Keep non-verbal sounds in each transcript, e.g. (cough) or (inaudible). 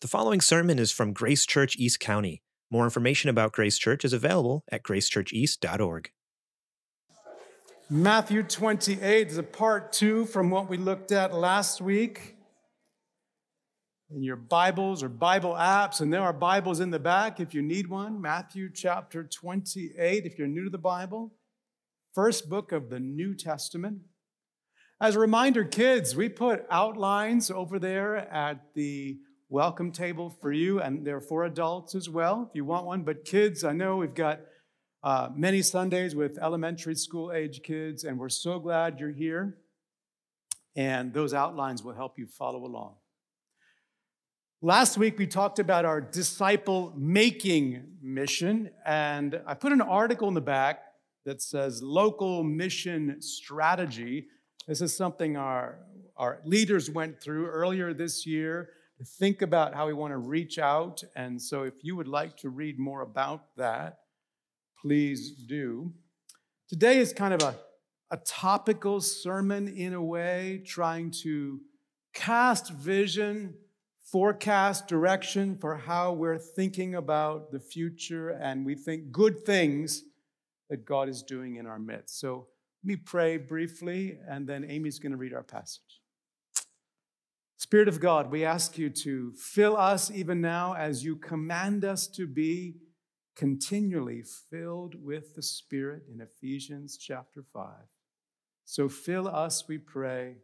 The following sermon is from Grace Church East County. More information about Grace Church is available at gracechurcheast.org. Matthew 28 is a part two from what we looked at last week. In your Bibles or Bible apps, and there are Bibles in the back if you need one. Matthew chapter 28, if you're new to the Bible, first book of the New Testament. As a reminder, kids, we put outlines over there at the welcome table for you, and they're for adults as well if you want one. But kids, I know we've got uh, many Sundays with elementary school age kids, and we're so glad you're here. And those outlines will help you follow along. Last week, we talked about our disciple making mission, and I put an article in the back that says local mission strategy. This is something our, our leaders went through earlier this year think about how we want to reach out. And so, if you would like to read more about that, please do. Today is kind of a, a topical sermon in a way, trying to cast vision, forecast direction for how we're thinking about the future, and we think good things that God is doing in our midst. So, let me pray briefly, and then Amy's going to read our passage. Spirit of God, we ask you to fill us even now as you command us to be continually filled with the Spirit in Ephesians chapter 5. So fill us, we pray.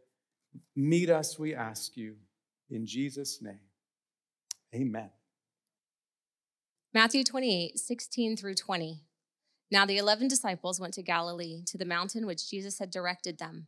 Meet us, we ask you. In Jesus' name, amen. Matthew 28, 16 through 20. Now the eleven disciples went to Galilee, to the mountain which Jesus had directed them.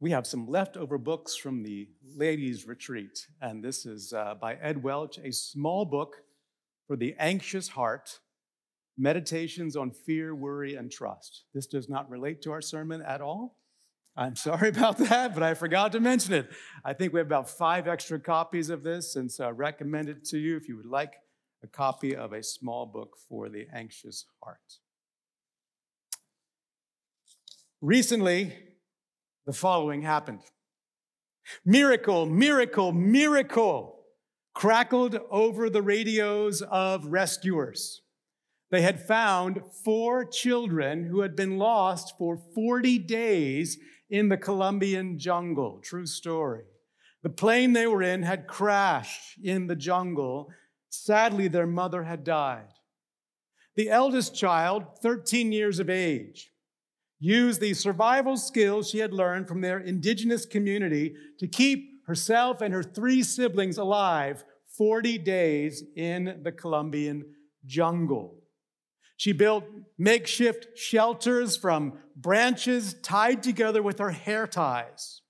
We have some leftover books from the ladies' retreat, and this is uh, by Ed Welch, a small book for the anxious heart Meditations on Fear, Worry, and Trust. This does not relate to our sermon at all. I'm (laughs) sorry about that, but I forgot to mention it. I think we have about five extra copies of this, and so I recommend it to you if you would like a copy of a small book for the anxious heart. Recently, the following happened Miracle, miracle, miracle crackled over the radios of rescuers. They had found four children who had been lost for 40 days in the Colombian jungle. True story. The plane they were in had crashed in the jungle. Sadly, their mother had died. The eldest child, 13 years of age, used the survival skills she had learned from their indigenous community to keep herself and her three siblings alive 40 days in the Colombian jungle. She built makeshift shelters from branches tied together with her hair ties.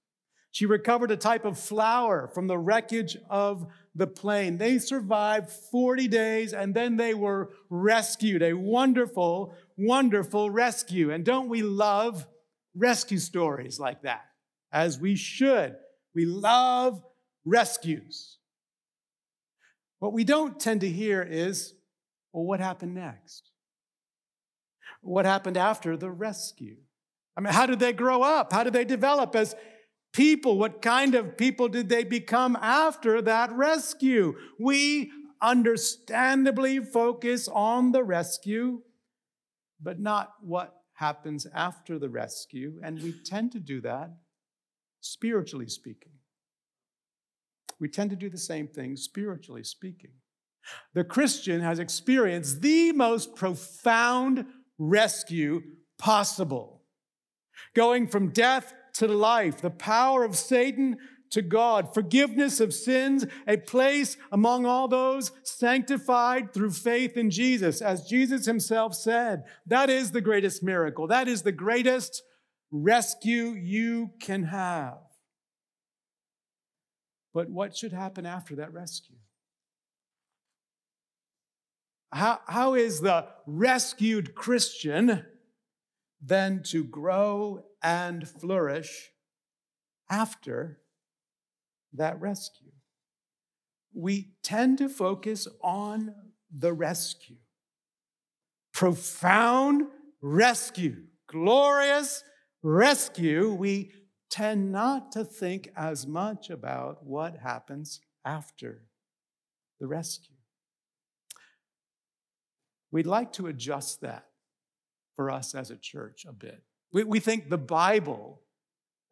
She recovered a type of flour from the wreckage of the plane. They survived 40 days and then they were rescued. A wonderful, wonderful rescue. And don't we love rescue stories like that? As we should. We love rescues. What we don't tend to hear is, well, what happened next? What happened after the rescue? I mean, how did they grow up? How did they develop as people? What kind of people did they become after that rescue? We understandably focus on the rescue, but not what happens after the rescue. And we tend to do that spiritually speaking. We tend to do the same thing spiritually speaking. The Christian has experienced the most profound rescue possible, going from death to life, the power of Satan to God, forgiveness of sins, a place among all those sanctified through faith in Jesus. As Jesus himself said, that is the greatest miracle. That is the greatest rescue you can have. But what should happen after that rescue? how, how is the rescued Christian then to grow and flourish after that rescue? We tend to focus on the rescue. Profound rescue, glorious rescue. We tend not to think as much about what happens after the rescue. We'd like to adjust that for us as a church a bit. We, we think the Bible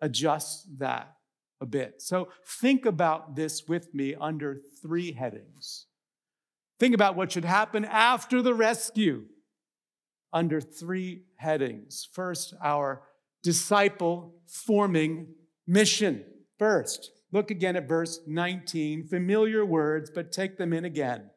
adjusts that a bit. So think about this with me under three headings. Think about what should happen after the rescue under three headings. First, our disciple forming mission. First, look again at verse 19. Familiar words, but take them in again.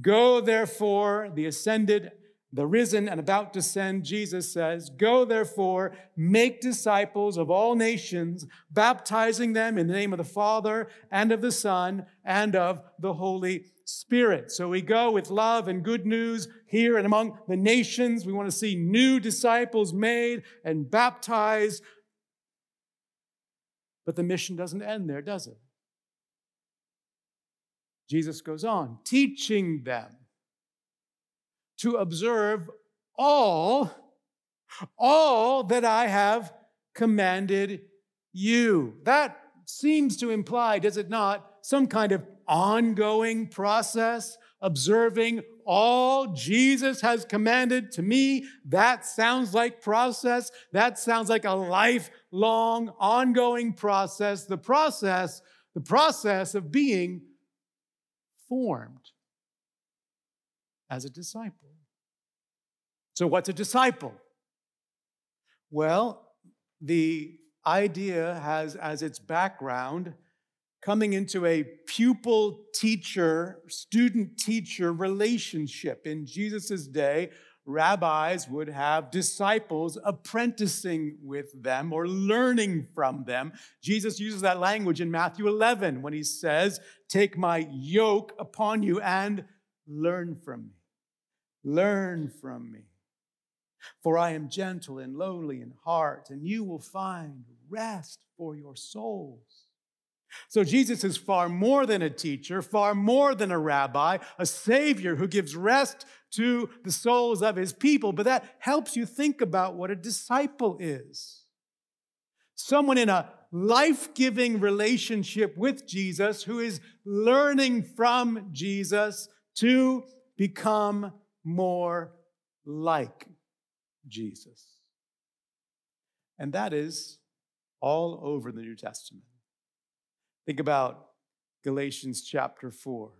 Go therefore, the ascended, the risen, and about to send, Jesus says, Go therefore, make disciples of all nations, baptizing them in the name of the Father and of the Son and of the Holy Spirit. So we go with love and good news here and among the nations. We want to see new disciples made and baptized. But the mission doesn't end there, does it? Jesus goes on, teaching them to observe all, all that I have commanded you. That seems to imply, does it not, some kind of ongoing process, observing all Jesus has commanded to me. That sounds like process. That sounds like a lifelong, ongoing process. The process, the process of being formed as a disciple. So, what's a disciple? Well, the idea has as its background coming into a pupil teacher, student teacher relationship. In Jesus' day, rabbis would have disciples apprenticing with them or learning from them. Jesus uses that language in Matthew 11 when he says, Take my yoke upon you and learn from me. Learn from me. For I am gentle and lowly in heart, and you will find rest for your souls. So Jesus is far more than a teacher, far more than a rabbi, a savior who gives rest to the souls of his people. But that helps you think about what a disciple is. Someone in a life giving relationship with Jesus who is learning from Jesus to become more like Jesus. And that is all over the New Testament. Think about Galatians chapter 4,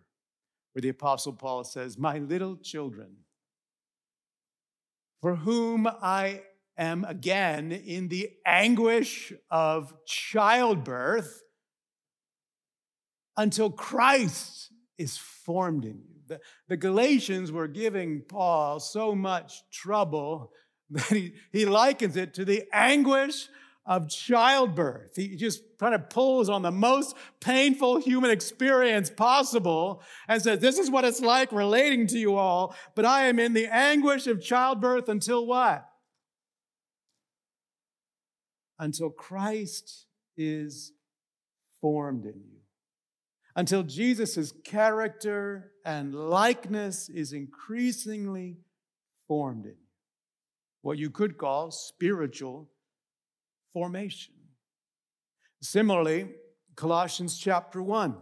where the Apostle Paul says, My little children, for whom I am again in the anguish of childbirth until Christ is formed in you. The, the Galatians were giving Paul so much trouble (laughs) that he, he likens it to the anguish of childbirth. He just kind of pulls on the most painful human experience possible and says, This is what it's like relating to you all, but I am in the anguish of childbirth until what? Until Christ is formed in you. Until Jesus' character and likeness is increasingly formed in. What you could call spiritual formation. Similarly, Colossians chapter 1.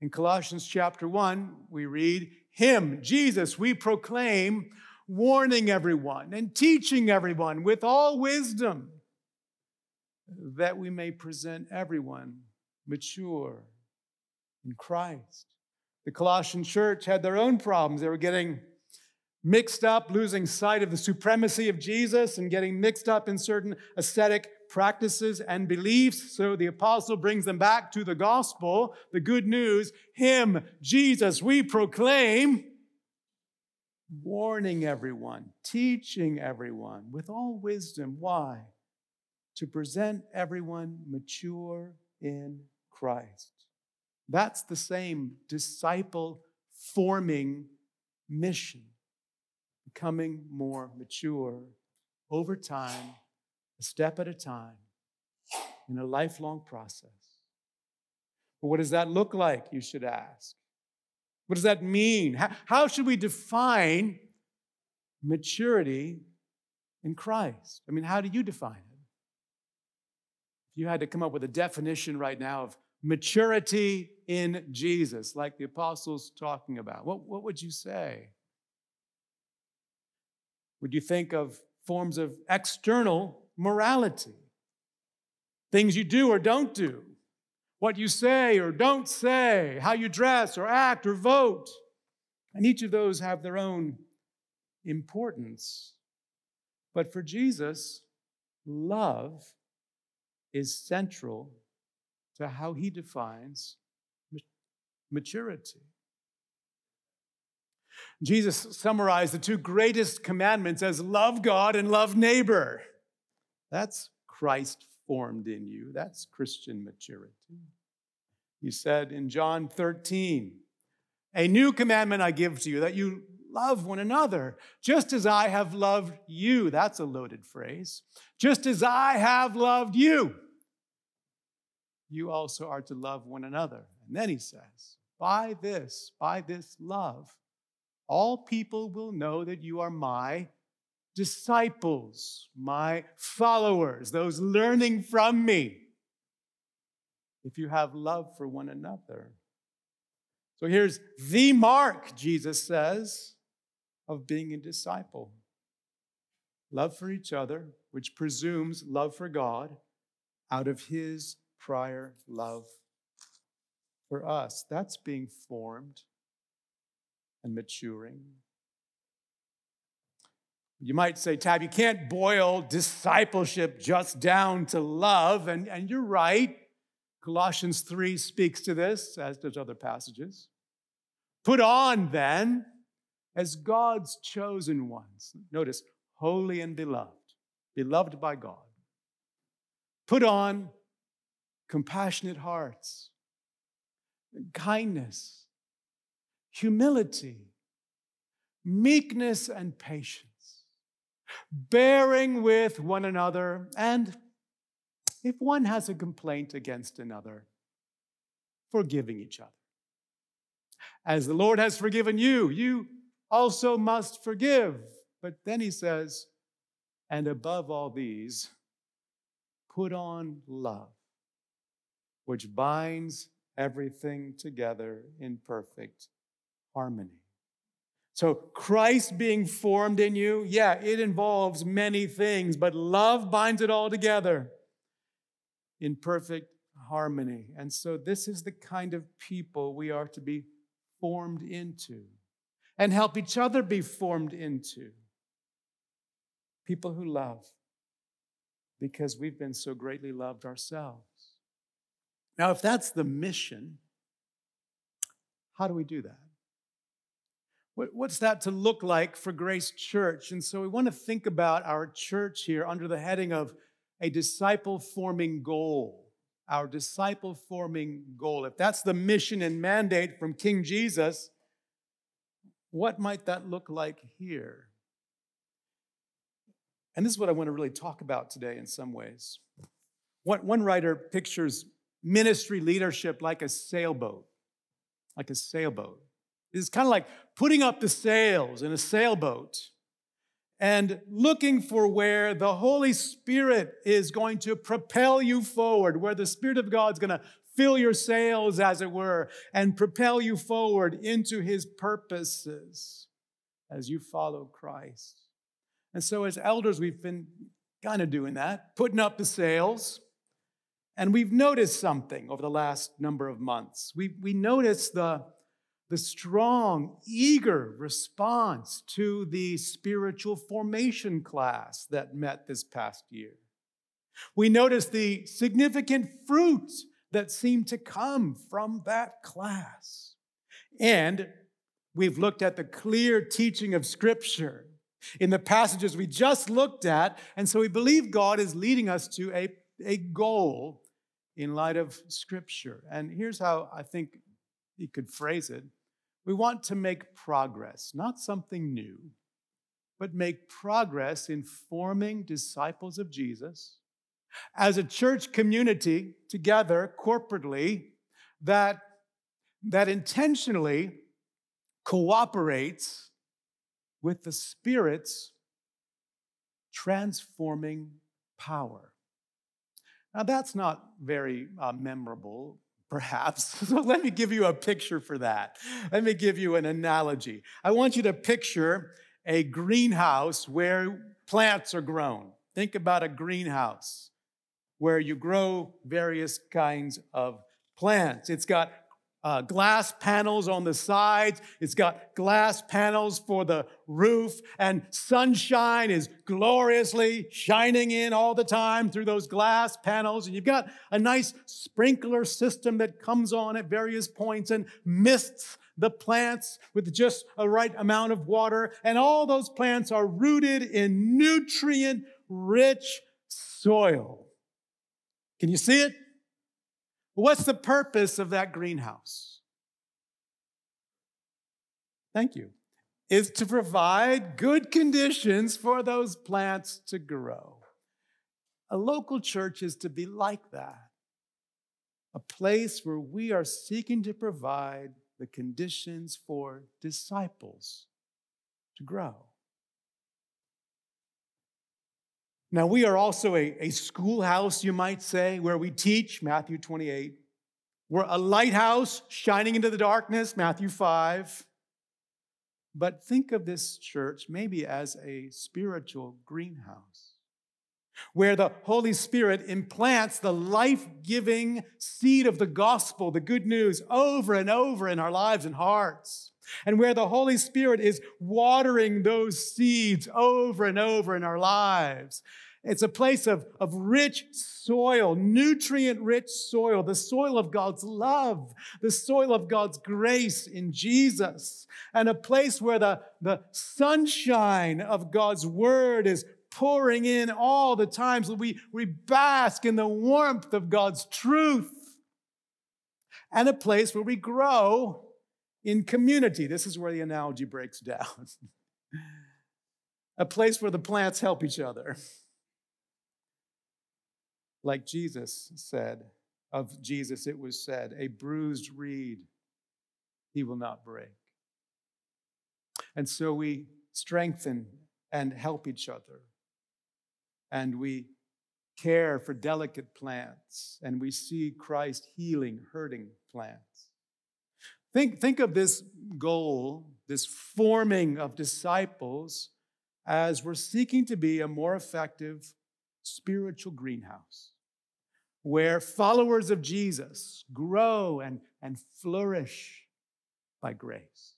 In Colossians chapter 1, we read, Him, Jesus, we proclaim, warning everyone and teaching everyone with all wisdom, that we may present everyone mature in Christ. The Colossian church had their own problems. They were getting mixed up, losing sight of the supremacy of Jesus and getting mixed up in certain ascetic practices and beliefs. So the apostle brings them back to the gospel, the good news. Him, Jesus, we proclaim, warning everyone, teaching everyone with all wisdom. Why? To present everyone mature in Christ. That's the same disciple forming mission, becoming more mature over time, a step at a time, in a lifelong process. But what does that look like, you should ask? What does that mean? How, how should we define maturity in Christ? I mean, how do you define it? If you had to come up with a definition right now of maturity in Jesus, like the apostles talking about, what, what would you say? Would you think of forms of external morality? Things you do or don't do, what you say or don't say, how you dress or act or vote. And each of those have their own importance. But for Jesus, love is central to how he defines maturity. Jesus summarized the two greatest commandments as love God and love neighbor. That's Christ formed in you. That's Christian maturity. He said in John 13, A new commandment I give to you, that you love one another, just as I have loved you. That's a loaded phrase. Just as I have loved you, you also are to love one another. And then he says, By this, by this love, all people will know that you are my disciples, my followers, those learning from me, if you have love for one another. So here's the mark, Jesus says, of being a disciple love for each other, which presumes love for God out of his prior love for us. That's being formed and maturing. You might say, Tab, you can't boil discipleship just down to love, and, and you're right. Colossians 3 speaks to this, as does other passages. Put on then as God's chosen ones. Notice, holy and beloved, beloved by God. Put on compassionate hearts, kindness, humility, meekness, and patience bearing with one another, and if one has a complaint against another, forgiving each other. As the Lord has forgiven you, you also must forgive. But then he says, and above all these, put on love, which binds everything together in perfect harmony. So, Christ being formed in you, yeah, it involves many things, but love binds it all together in perfect harmony. And so, this is the kind of people we are to be formed into and help each other be formed into. People who love because we've been so greatly loved ourselves. Now, if that's the mission, how do we do that? What's that to look like for Grace Church? And so we want to think about our church here under the heading of a disciple forming goal. Our disciple forming goal. If that's the mission and mandate from King Jesus, what might that look like here? And this is what I want to really talk about today in some ways. One writer pictures ministry leadership like a sailboat, like a sailboat. It's kind of like putting up the sails in a sailboat and looking for where the Holy Spirit is going to propel you forward, where the Spirit of God is going to fill your sails, as it were, and propel you forward into His purposes as you follow Christ. And so, as elders, we've been kind of doing that, putting up the sails. And we've noticed something over the last number of months. We, we noticed the, the strong, eager response to the spiritual formation class that met this past year. We noticed the significant fruit that seemed to come from that class. And we've looked at the clear teaching of Scripture in the passages we just looked at. And so we believe God is leading us to a, a goal in light of Scripture. And here's how I think he could phrase it We want to make progress, not something new, but make progress in forming disciples of Jesus as a church community together corporately that, that intentionally cooperates with the Spirit's transforming power. Now, that's not very uh, memorable, perhaps. (laughs) So, let me give you a picture for that. Let me give you an analogy. I want you to picture a greenhouse where plants are grown. Think about a greenhouse where you grow various kinds of plants. It's got uh, glass panels on the sides. It's got glass panels for the roof, and sunshine is gloriously shining in all the time through those glass panels. And you've got a nice sprinkler system that comes on at various points and mists the plants with just a right amount of water. And all those plants are rooted in nutrient rich soil. Can you see it? What's the purpose of that greenhouse? Thank you. Is to provide good conditions for those plants to grow. A local church is to be like that a place where we are seeking to provide the conditions for disciples to grow. Now, we are also a, a schoolhouse, you might say, where we teach, Matthew 28. We're a lighthouse shining into the darkness, Matthew 5. But think of this church maybe as a spiritual greenhouse where the Holy Spirit implants the life giving seed of the gospel, the good news, over and over in our lives and hearts. And where the Holy Spirit is watering those seeds over and over in our lives. It's a place of, of rich soil, nutrient rich soil, the soil of God's love, the soil of God's grace in Jesus, and a place where the, the sunshine of God's word is pouring in all the times so we, we bask in the warmth of God's truth, and a place where we grow in community. This is where the analogy breaks down. (laughs) a place where the plants help each other. Like Jesus said, of Jesus it was said, a bruised reed he will not break. And so we strengthen and help each other. And we care for delicate plants, and we see Christ healing hurting plants. Think, think of this goal, this forming of disciples, as we're seeking to be a more effective spiritual greenhouse where followers of Jesus grow and, and flourish by grace.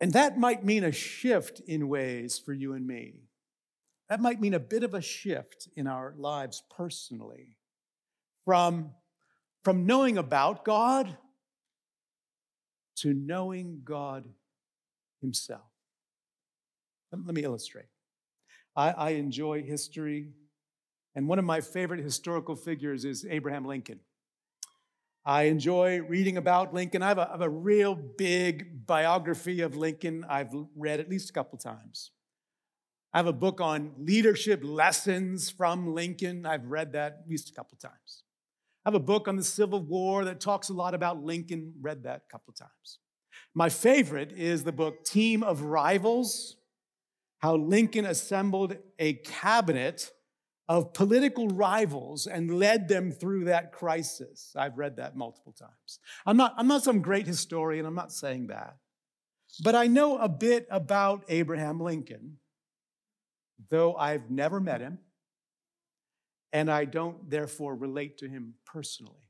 And that might mean a shift in ways for you and me. That might mean a bit of a shift in our lives personally from, from knowing about God to knowing God Himself. Let me illustrate. I, I enjoy history, and one of my favorite historical figures is Abraham Lincoln. I enjoy reading about Lincoln. I have have a real big biography of Lincoln I've read at least a couple times. I have a book on leadership lessons from Lincoln. I've read that at least a couple times. I have a book on the Civil War that talks a lot about Lincoln, read that a couple of times. My favorite is the book Team of Rivals How Lincoln Assembled a Cabinet of Political Rivals and led them through that crisis. I've read that multiple times. I'm not, I'm not some great historian, I'm not saying that. But I know a bit about Abraham Lincoln though I've never met him, and I don't therefore relate to him personally.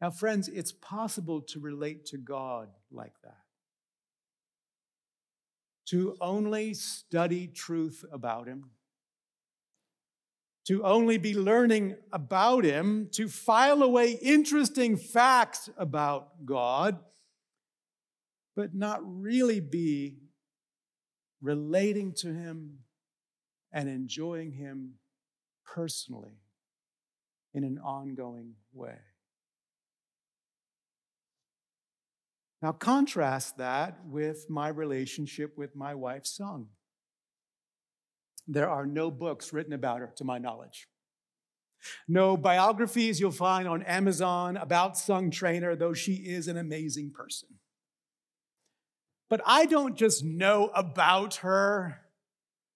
Now, friends, it's possible to relate to God like that. To only study truth about him, to only be learning about him, to file away interesting facts about God, but not really be relating to Him and enjoying Him personally in an ongoing way. Now, contrast that with my relationship with my wife, Sung. There are no books written about her, to my knowledge. No biographies you'll find on Amazon about Sung Trainer, though she is an amazing person. But I don't just know about her.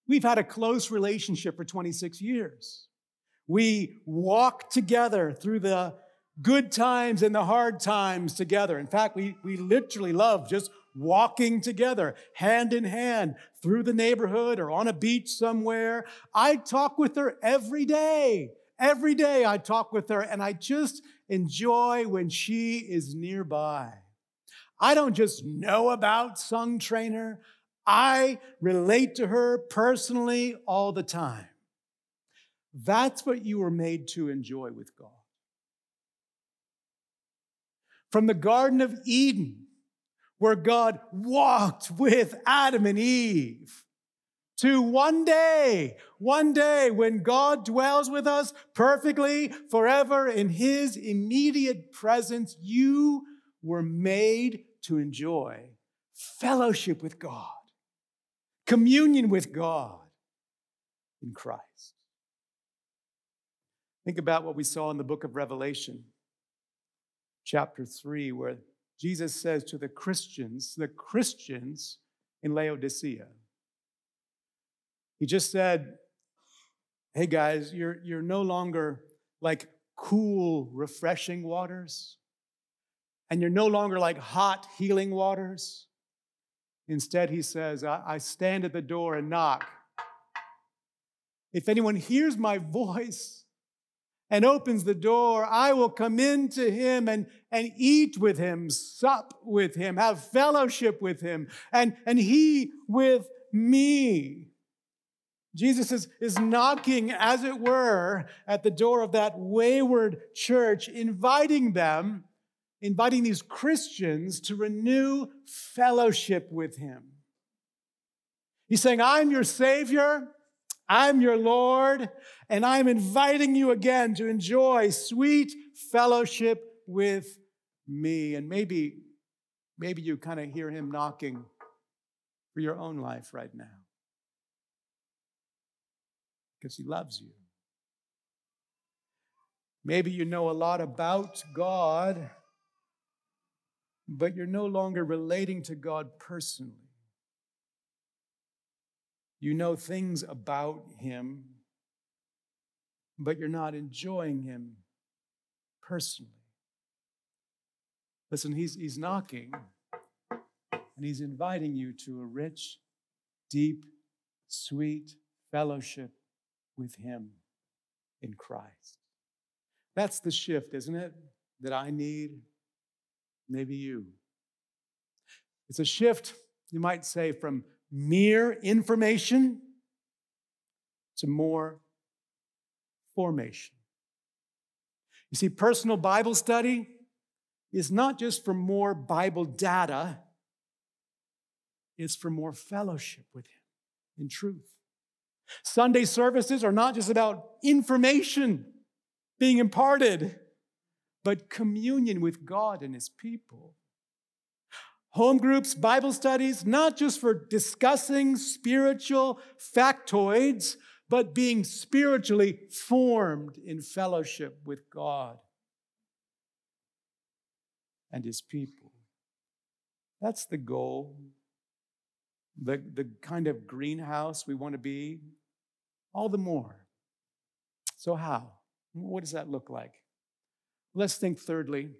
We've had a close relationship for 26 years. We walk together through the good times and the hard times together. In fact, we, we literally love just walking together, hand in hand, through the neighborhood or on a beach somewhere. I talk with her every day. Every day I talk with her, and I just enjoy when she is nearby. I don't just know about Sung Trainer, I relate to her personally all the time. That's what you were made to enjoy with God. From the Garden of Eden, where God walked with Adam and Eve, to one day, one day when God dwells with us perfectly forever in his immediate presence, you were made to enjoy fellowship with God, communion with God in Christ. Think about what we saw in the book of Revelation, chapter 3, where Jesus says to the Christians, the Christians in Laodicea, He just said, Hey guys, you're, you're no longer like cool, refreshing waters, and you're no longer like hot, healing waters. Instead, he says, I, I stand at the door and knock. If anyone hears my voice and opens the door, I will come in to him and, and eat with him, sup with him, have fellowship with him, and, and he with me. Jesus is, is knocking, as it were, at the door of that wayward church, inviting them, inviting these Christians to renew fellowship with him. He's saying, I'm your Savior. I'm your Lord, and I'm inviting you again to enjoy sweet fellowship with me. And maybe, maybe you kind of hear him knocking for your own life right now because he loves you. Maybe you know a lot about God, but you're no longer relating to God personally. You know things about him, but you're not enjoying him personally. Listen, he's, he's knocking and he's inviting you to a rich, deep, sweet fellowship with him in Christ. That's the shift, isn't it? That I need, maybe you. It's a shift, you might say, from mere information to more formation. You see, personal Bible study is not just for more Bible data, it's for more fellowship with Him in truth. Sunday services are not just about information being imparted, but communion with God and His people. Home groups, Bible studies, not just for discussing spiritual factoids, but being spiritually formed in fellowship with God and His people. That's the goal, the, the kind of greenhouse we want to be, all the more. So, how? What does that look like? Let's think, thirdly,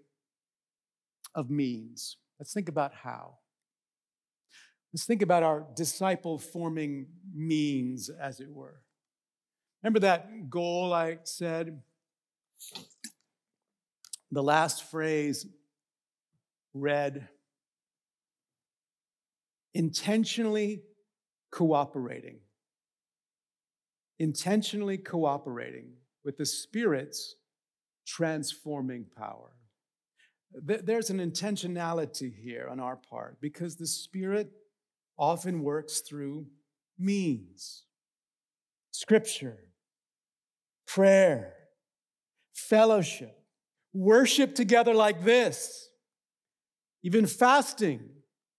of means. Let's think about how. Let's think about our disciple forming means, as it were. Remember that goal I said? The last phrase read intentionally cooperating. Intentionally cooperating with the Spirit's transforming power there's an intentionality here on our part because the Spirit often works through means scripture, prayer, fellowship, worship together like this. even fasting,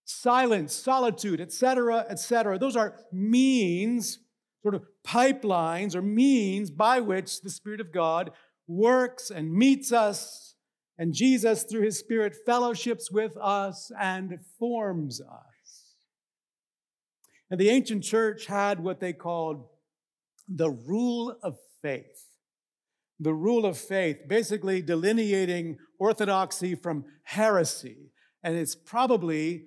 silence, solitude, etc., etc. Those are means, sort of pipelines or means by which the Spirit of God works and meets us, and Jesus, through his Spirit, fellowships with us and forms us. And the ancient church had what they called the rule of faith. The rule of faith, basically delineating orthodoxy from heresy. And it's probably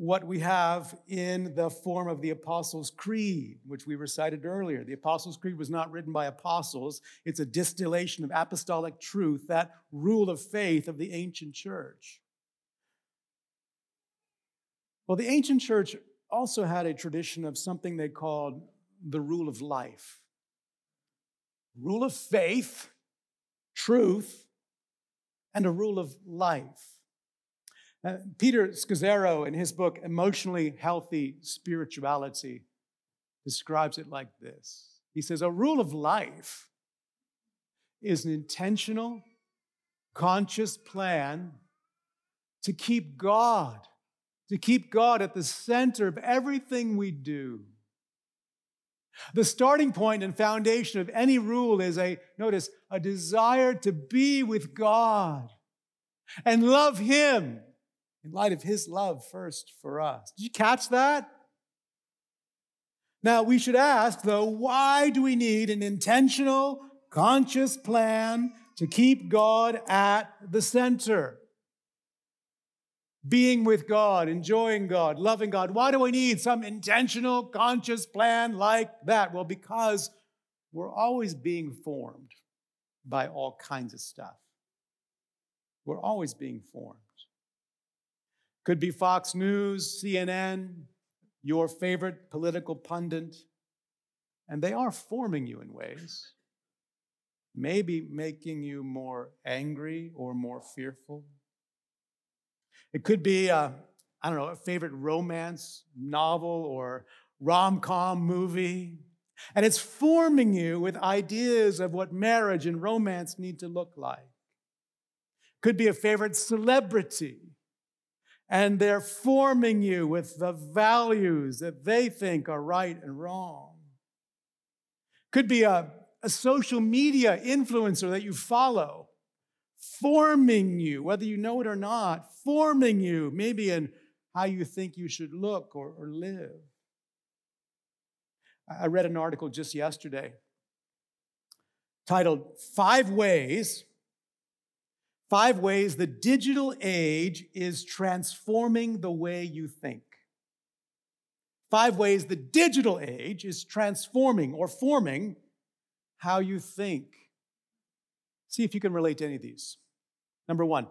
what we have in the form of the Apostles' Creed, which we recited earlier. The Apostles' Creed was not written by apostles, it's a distillation of apostolic truth, that rule of faith of the ancient church. Well, the ancient church also had a tradition of something they called the rule of life. Rule of faith, truth, and a rule of life. Uh, Peter Scazzero, in his book, Emotionally Healthy Spirituality, describes it like this He says, A rule of life is an intentional, conscious plan to keep God, to keep God at the center of everything we do. The starting point and foundation of any rule is a, notice, a desire to be with God and love Him in light of his love first for us. Did you catch that? Now, we should ask, though, why do we need an intentional, conscious plan to keep God at the center? Being with God, enjoying God, loving God. Why do we need some intentional, conscious plan like that? Well, because we're always being formed by all kinds of stuff. We're always being formed. Could be Fox News, CNN, your favorite political pundit. And they are forming you in ways, maybe making you more angry or more fearful. It could be, a, I don't know, a favorite romance novel or rom com movie. And it's forming you with ideas of what marriage and romance need to look like. Could be a favorite celebrity and they're forming you with the values that they think are right and wrong. Could be a, a social media influencer that you follow, forming you, whether you know it or not, forming you, maybe in how you think you should look or, or live. I read an article just yesterday titled Five Ways Five ways the digital age is transforming the way you think. Five ways the digital age is transforming or forming how you think. See if you can relate to any of these. Number one,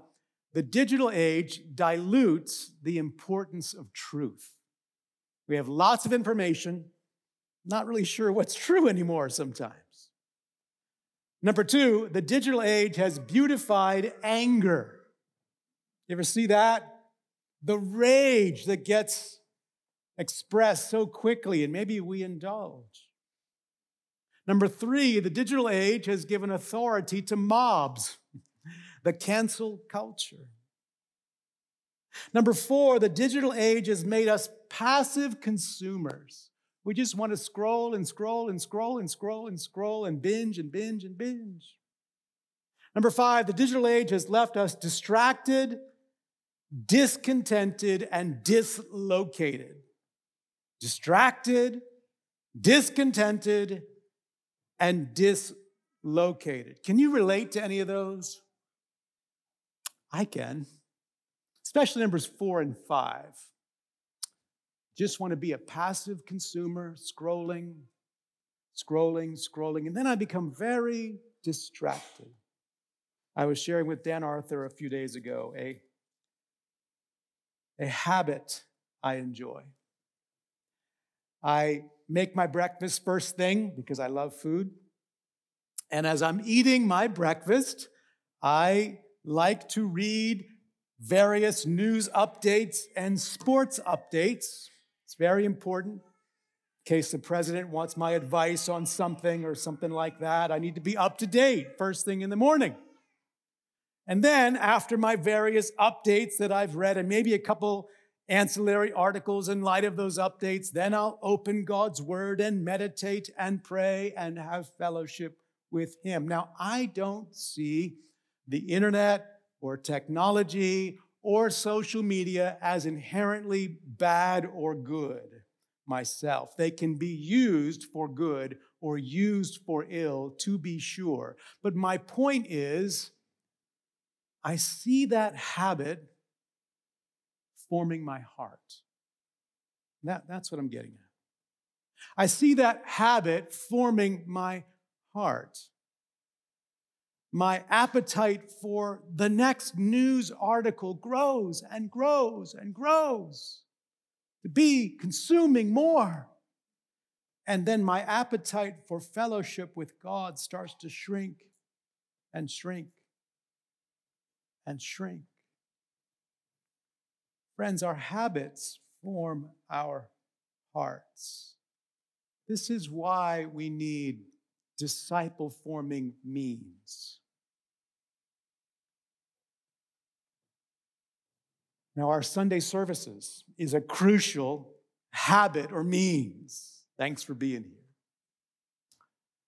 the digital age dilutes the importance of truth. We have lots of information, not really sure what's (laughs) true anymore sometimes. Number two, the digital age has beautified anger. You ever see that? The rage that gets expressed so quickly, and maybe we indulge. Number three, the digital age has given authority to mobs, (laughs) the cancel culture. Number four, the digital age has made us passive consumers. We just want to scroll and scroll and scroll and scroll and scroll and binge and binge and binge. Number five, the digital age has left us distracted, discontented, and dislocated. Distracted, discontented, and dislocated. Can you relate to any of those? I can, especially numbers four and five just want to be a passive consumer, scrolling, scrolling, scrolling, and then I become very distracted. I was sharing with Dan Arthur a few days ago a, a habit I enjoy. I make my breakfast first thing because I love food. And as I'm eating my breakfast, I like to read various news updates and sports updates it's very important. In case the president wants my advice on something or something like that, I need to be up to date first thing in the morning. And then, after my various updates that I've read, and maybe a couple ancillary articles in light of those updates, then I'll open God's word and meditate and pray and have fellowship with Him. Now, I don't see the internet or technology or social media as inherently bad or good myself. They can be used for good or used for ill, to be sure. But my point is, I see that habit forming my heart. That, that's what I'm getting at. I see that habit forming my heart. My appetite for the next news article grows and grows and grows to be consuming more. And then my appetite for fellowship with God starts to shrink and shrink and shrink. Friends, our habits form our hearts. This is why we need disciple forming means. Now, our Sunday services is a crucial habit or means. Thanks for being here.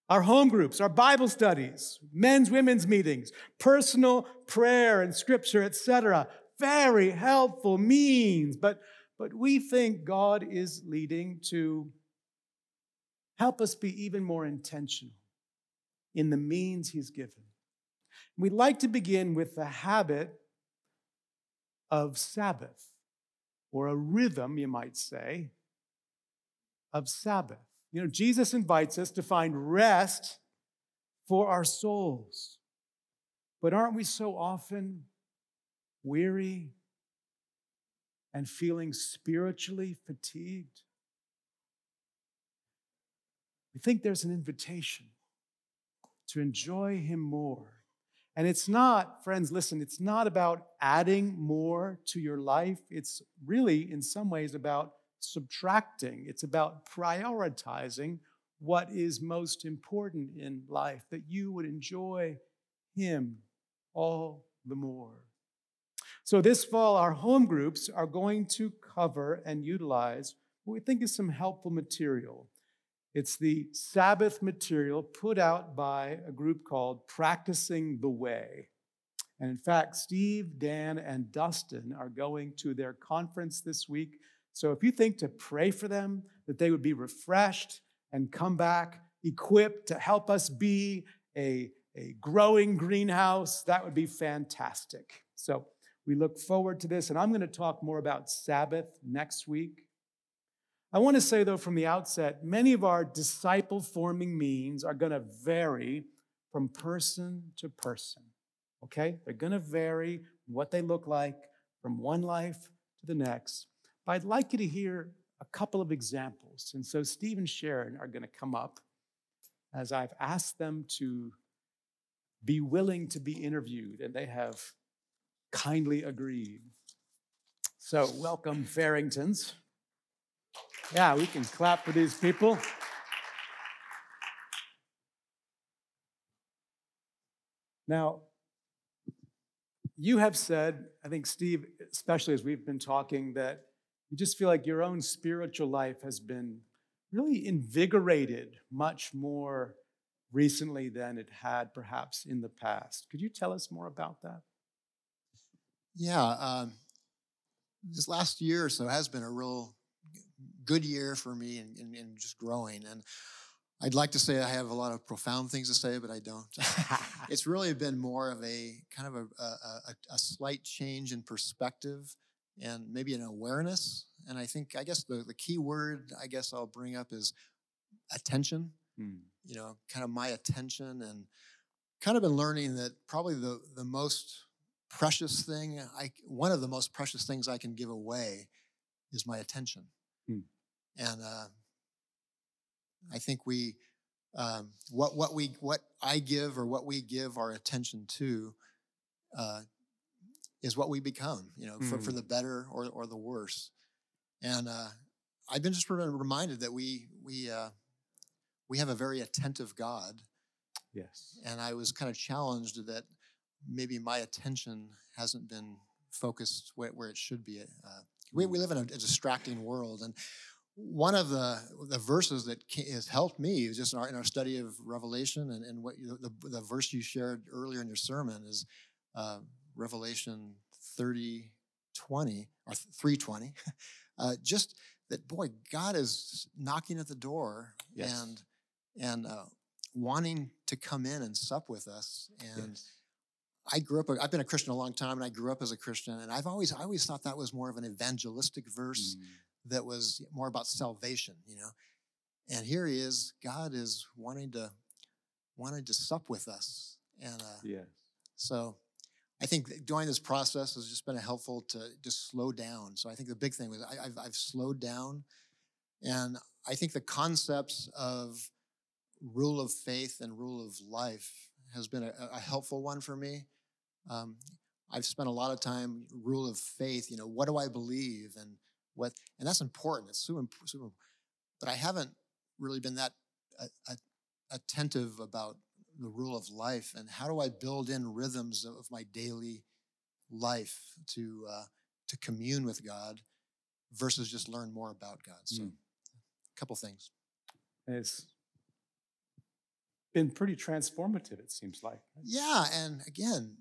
Our home groups, our Bible studies, men's, women's meetings, personal prayer and scripture, etc. Very helpful means, but, but we think God is leading to help us be even more intentional in the means He's given. We'd like to begin with the habit of Sabbath, or a rhythm, you might say, of Sabbath. You know, Jesus invites us to find rest for our souls. But aren't we so often weary and feeling spiritually fatigued? We think there's an invitation to enjoy Him more and it's not, friends, listen, it's not about adding more to your life. It's really, in some ways, about subtracting. It's about prioritizing what is most important in life, that you would enjoy Him all the more. So, this fall, our home groups are going to cover and utilize what we think is some helpful material it's the Sabbath material put out by a group called Practicing the Way. And in fact, Steve, Dan, and Dustin are going to their conference this week. So if you think to pray for them, that they would be refreshed and come back equipped to help us be a, a growing greenhouse, that would be fantastic. So we look forward to this. And I'm going to talk more about Sabbath next week. I want to say, though, from the outset, many of our disciple forming means are going to vary from person to person. Okay? They're going to vary what they look like from one life to the next. But I'd like you to hear a couple of examples. And so Steve and Sharon are going to come up as I've asked them to be willing to be interviewed, and they have kindly agreed. So, welcome, Farringtons. Yeah, we can clap for these people. Now, you have said, I think, Steve, especially as we've been talking, that you just feel like your own spiritual life has been really invigorated much more recently than it had perhaps in the past. Could you tell us more about that? Yeah, um, this last year or so has been a real good year for me and, and, and, just growing. And I'd like to say I have a lot of profound things to say, but I don't. (laughs) it's really been more of a kind of a, a, a, slight change in perspective and maybe an awareness. And I think, I guess the, the key word I guess I'll bring up is attention. Hmm. You know, kind of my attention and kind of been learning that probably the, the most precious thing, I, one of the most precious things I can give away is my attention. Hmm. And uh, I think we, um, what what we what I give or what we give our attention to, uh, is what we become. You know, for, for hmm. the better or or the worse. And uh, I've been just reminded that we we uh, we have a very attentive God. Yes. And I was kind of challenged that maybe my attention hasn't been focused where, where it should be. Uh, we, we live in a, a, distracting world, and one of the the verses that has helped me is just in our, in our study of Revelation, and, and what you, the the verse you shared earlier in your sermon is uh, Revelation 30, 20 or 320. (laughs) Uh, just that boy, God is knocking at the door yes. and and uh, wanting to come in and sup with us. And yes. I grew up. I've been a Christian a long time, and I grew up as a Christian. And I've always, I always thought that was more of an evangelistic verse mm. That was more about salvation, you know. And here he is. God is wanting to, wanting to sup with us. And uh, yes. So I think during this process has just been helpful to just slow down. So I think the big thing was I, have I've slowed down, and I think the concepts of rule of faith and rule of life has been a, a helpful one for me. Um, I've spent a lot of time rule of faith. You know, what do I believe, and what, and that's important. It's super, super but I haven't really been that uh, attentive about the rule of life and how do I build in rhythms of my daily life to uh, to commune with God versus just learn more about God. So, mm. a couple things. It's been pretty transformative. It seems like. Yeah, and again,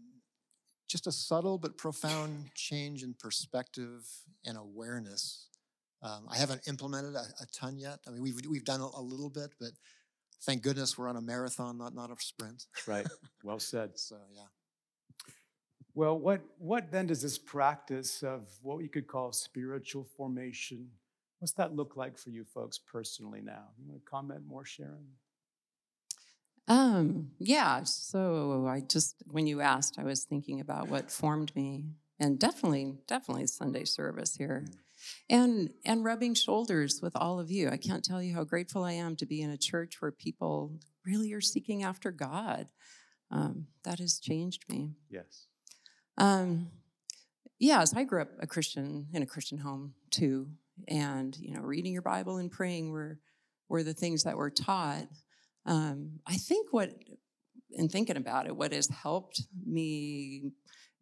just a subtle but profound change in perspective and awareness. Um, I haven't implemented a, a, ton yet. I mean, we've we've done a, a little bit, but thank goodness we're on a marathon, not not a sprint. Right. (laughs) Well said. so yeah. Well, what what then does this practice of what we could call spiritual formation? What's that look like for you folks personally now? You want to comment more, Sharon? Um, yeah. So I just when you asked, I was thinking about what formed me, and definitely, definitely Sunday service here. Mm and and rubbing shoulders with all of you. I can't tell you how grateful I am to be in a church where people really are seeking after God. Um, that has changed me. Yes. Um, yes, I grew up a Christian in a Christian home too, and you know, reading your Bible and praying were were the things that were taught. Um, I think what, in thinking about it, what has helped me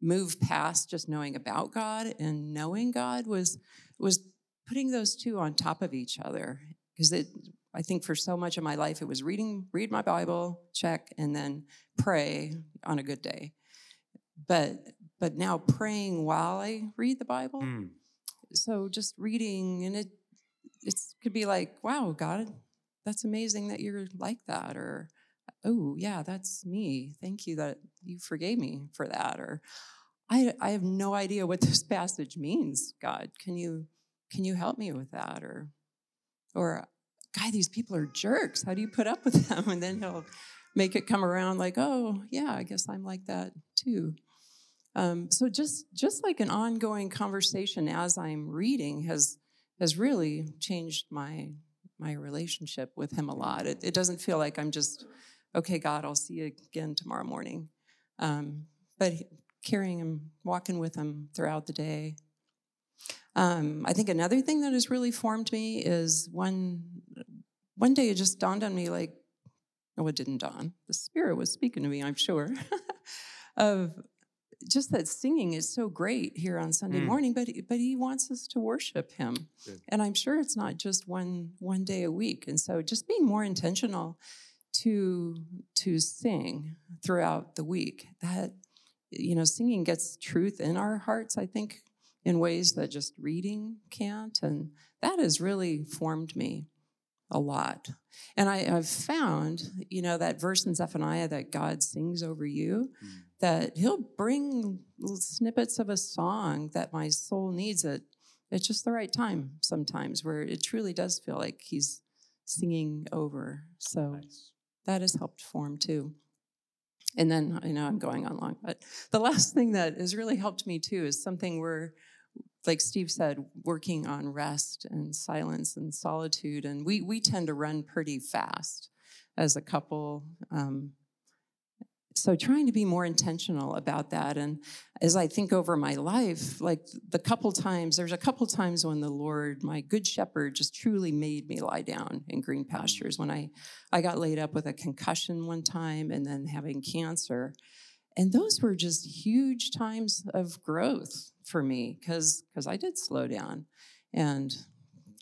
move past just knowing about God and knowing God was was putting those two on top of each other because it I think for so much of my life it was reading read my Bible, check and then pray on a good day. But but now praying while I read the Bible. Mm. So just reading and it it could be like, wow, God, that's amazing that you're like that or oh, yeah, that's me. Thank you that you forgave me for that or I, I have no idea what (laughs) this passage means, God. Can you can you help me with that? Or or God, these people are jerks. How do you put up with them? And then he'll make it come around like, oh yeah, I guess I'm like that too. Um, so just just like an ongoing conversation as I'm reading has has really changed my my relationship with him a lot. It, it doesn't feel like I'm just okay, God, I'll see you again tomorrow morning. Um, but carrying him, walking with him throughout the day. Um, I think another thing that has really formed me is one one day it just dawned on me like, oh, it didn't dawn. The Spirit was speaking to me, I'm sure, (laughs) of just that singing is so great here on Sunday mm. morning, but but He wants us to worship Him, Good. and I'm sure it's not just one one day a week. And so, just being more intentional to to sing throughout the week that you know, singing gets truth in our hearts, I think, in ways that just reading can't. And that has really formed me a lot. And I, have found, you know, that verse in Zephaniah that God sings over you, mm. That He'll bring snippets of a song that my soul needs at, at just the right time sometimes, where it truly does feel like He's singing over. So nice. that has helped form too. And then I know I'm going on long, but the last thing that has really helped me too is something we're, like Steve said, working on rest and silence and solitude. And we, we tend to run pretty fast as a couple. Um, so trying to be more intentional about that. And as i think over my life like the couple times there's a couple times when the lord my good shepherd just truly made me lie down in green pastures. When i i got laid up with a concussion one time and then having cancer. And those were just huge times of growth for me because because I did slow down and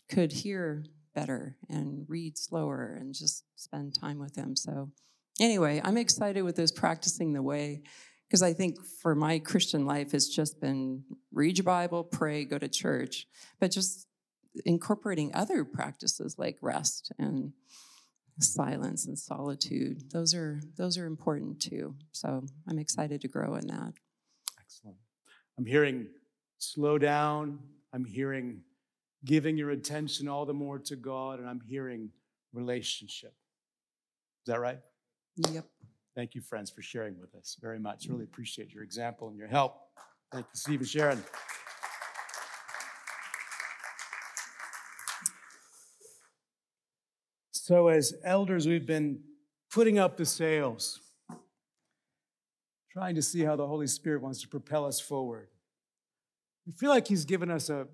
could hear better and read slower and just spend time with him. So anyway, I'm excited with this practicing the way because I think for my Christian life it's just been read your Bible, pray, go to church, but just incorporating other practices like rest and silence and solitude. Those are those are important too. So I'm excited to grow in that. Excellent. I'm hearing slow down. I'm hearing giving your attention all the more to God, and I'm hearing relationship. Is that right? Yep. Thank you, friends, for sharing with us very much. Really appreciate your example and your help. Thank you, Steve and Sharon. So, as elders, we've been putting up the sails, trying to see how the Holy Spirit wants to propel us forward. We feel like He's given us a,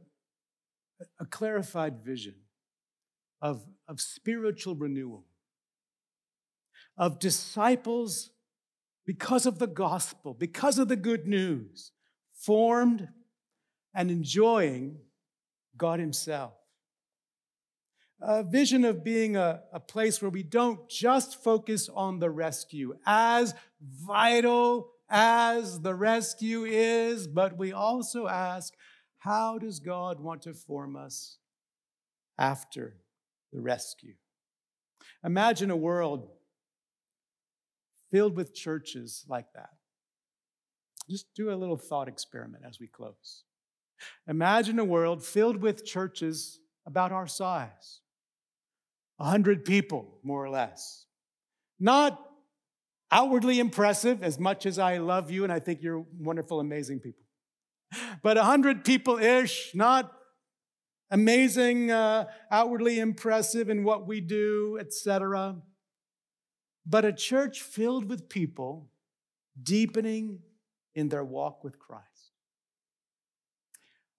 a clarified vision of, of spiritual renewal, of disciples because of the gospel, because of the good news, formed and enjoying God Himself a vision of being a, a place where we don't just focus on the rescue, as vital as the rescue is, but we also ask, how does God want to form us after the rescue? Imagine a world filled with churches like that. Just do a little thought experiment as we close. Imagine a world filled with churches about our size 100 people, more or less. Not outwardly impressive as much as I love you and I think you're wonderful, amazing people. But 100 people ish, not amazing, uh, outwardly impressive in what we do, etc. But a church filled with people deepening in their walk with Christ.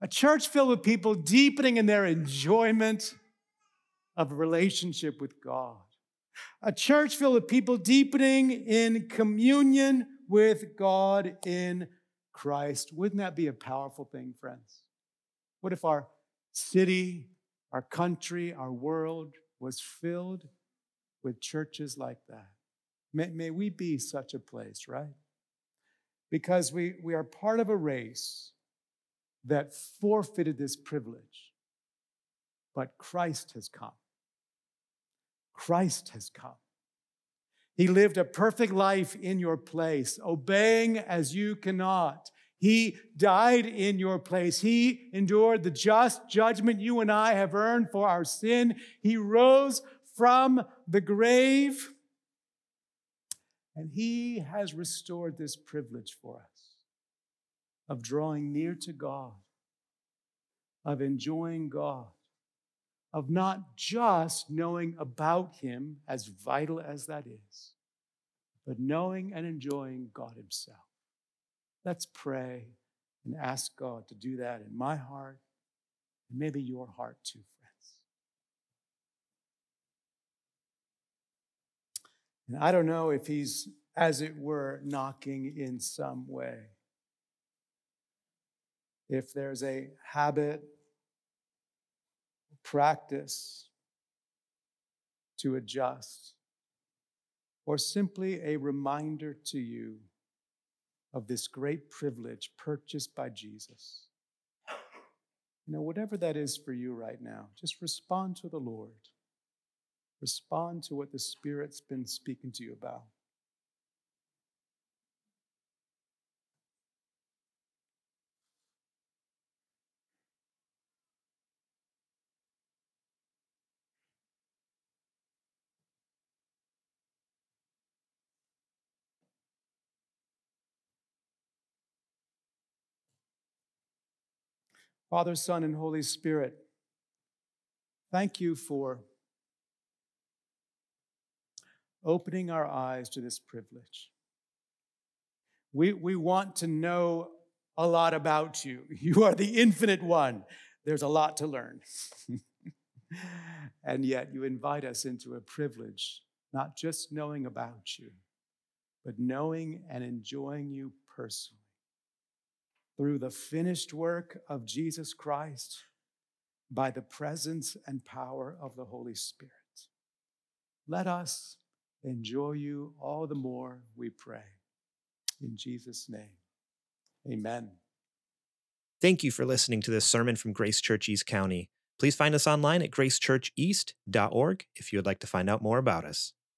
A church filled with people deepening in their enjoyment of a relationship with God. A church filled with people deepening in communion with God in Christ. Wouldn't that be a powerful thing, friends? What if our city, our country, our world was filled with churches like that? May, may we be such a place, right? Because we, we are part of a race that forfeited this privilege, but Christ has come. Christ has come. He lived a perfect life in your place, obeying as you cannot. He died in your place. He endured the just judgment you and I have earned for our sin. He rose from the grave. And He has restored this privilege for us of drawing near to God, of enjoying God, of not just knowing about Him, as vital as that is, but knowing and enjoying God Himself. Let's pray and ask God to do that in my heart and maybe your heart too, friends. And I don't know if He's, as it were, knocking in some way. If there's a habit practice to adjust, or simply a reminder to you of this great privilege purchased by Jesus. You know, whatever that is for you right now, just respond to the Lord. Respond to what the Spirit's been speaking to you about. Father, Son, and Holy Spirit, thank you for opening our eyes to this privilege. We, we want to know a lot about you. (laughs) You are the infinite one. There's a lot to learn. (laughs) and yet, you invite us into a privilege, not just knowing about you, but knowing and enjoying you personally through the finished work of Jesus Christ by the presence and power of the Holy Spirit. Let us enjoy you all the more, we pray. In Jesus' name, amen. Thank you for listening to this sermon from Grace Church East County. Please find us online at gracechurcheast.org if you would like to find out more about us.